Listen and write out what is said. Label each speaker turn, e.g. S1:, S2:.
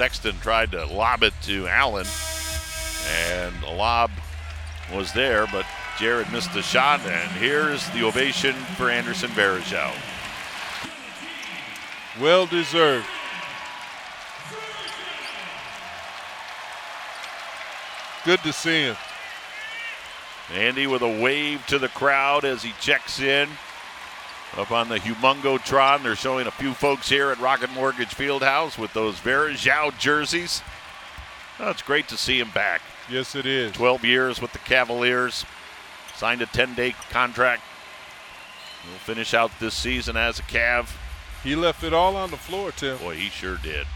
S1: Sexton tried to lob it to Allen, and the lob was there, but Jarrett missed the shot. And here's the ovation for Anderson Varejao.
S2: Well deserved. Good to see him.
S1: Andy with a wave to the crowd as he checks in up on the Humongotron. They're showing a few folks here at Rocket Mortgage Fieldhouse with those Varejao jerseys. Oh, it's great to see him back.
S2: Yes, it is.
S1: 12 years with the Cavaliers, signed a 10 day contract. He'll finish out this season as a Cav.
S2: He left it all on the floor, Tim.
S1: Boy, he sure did.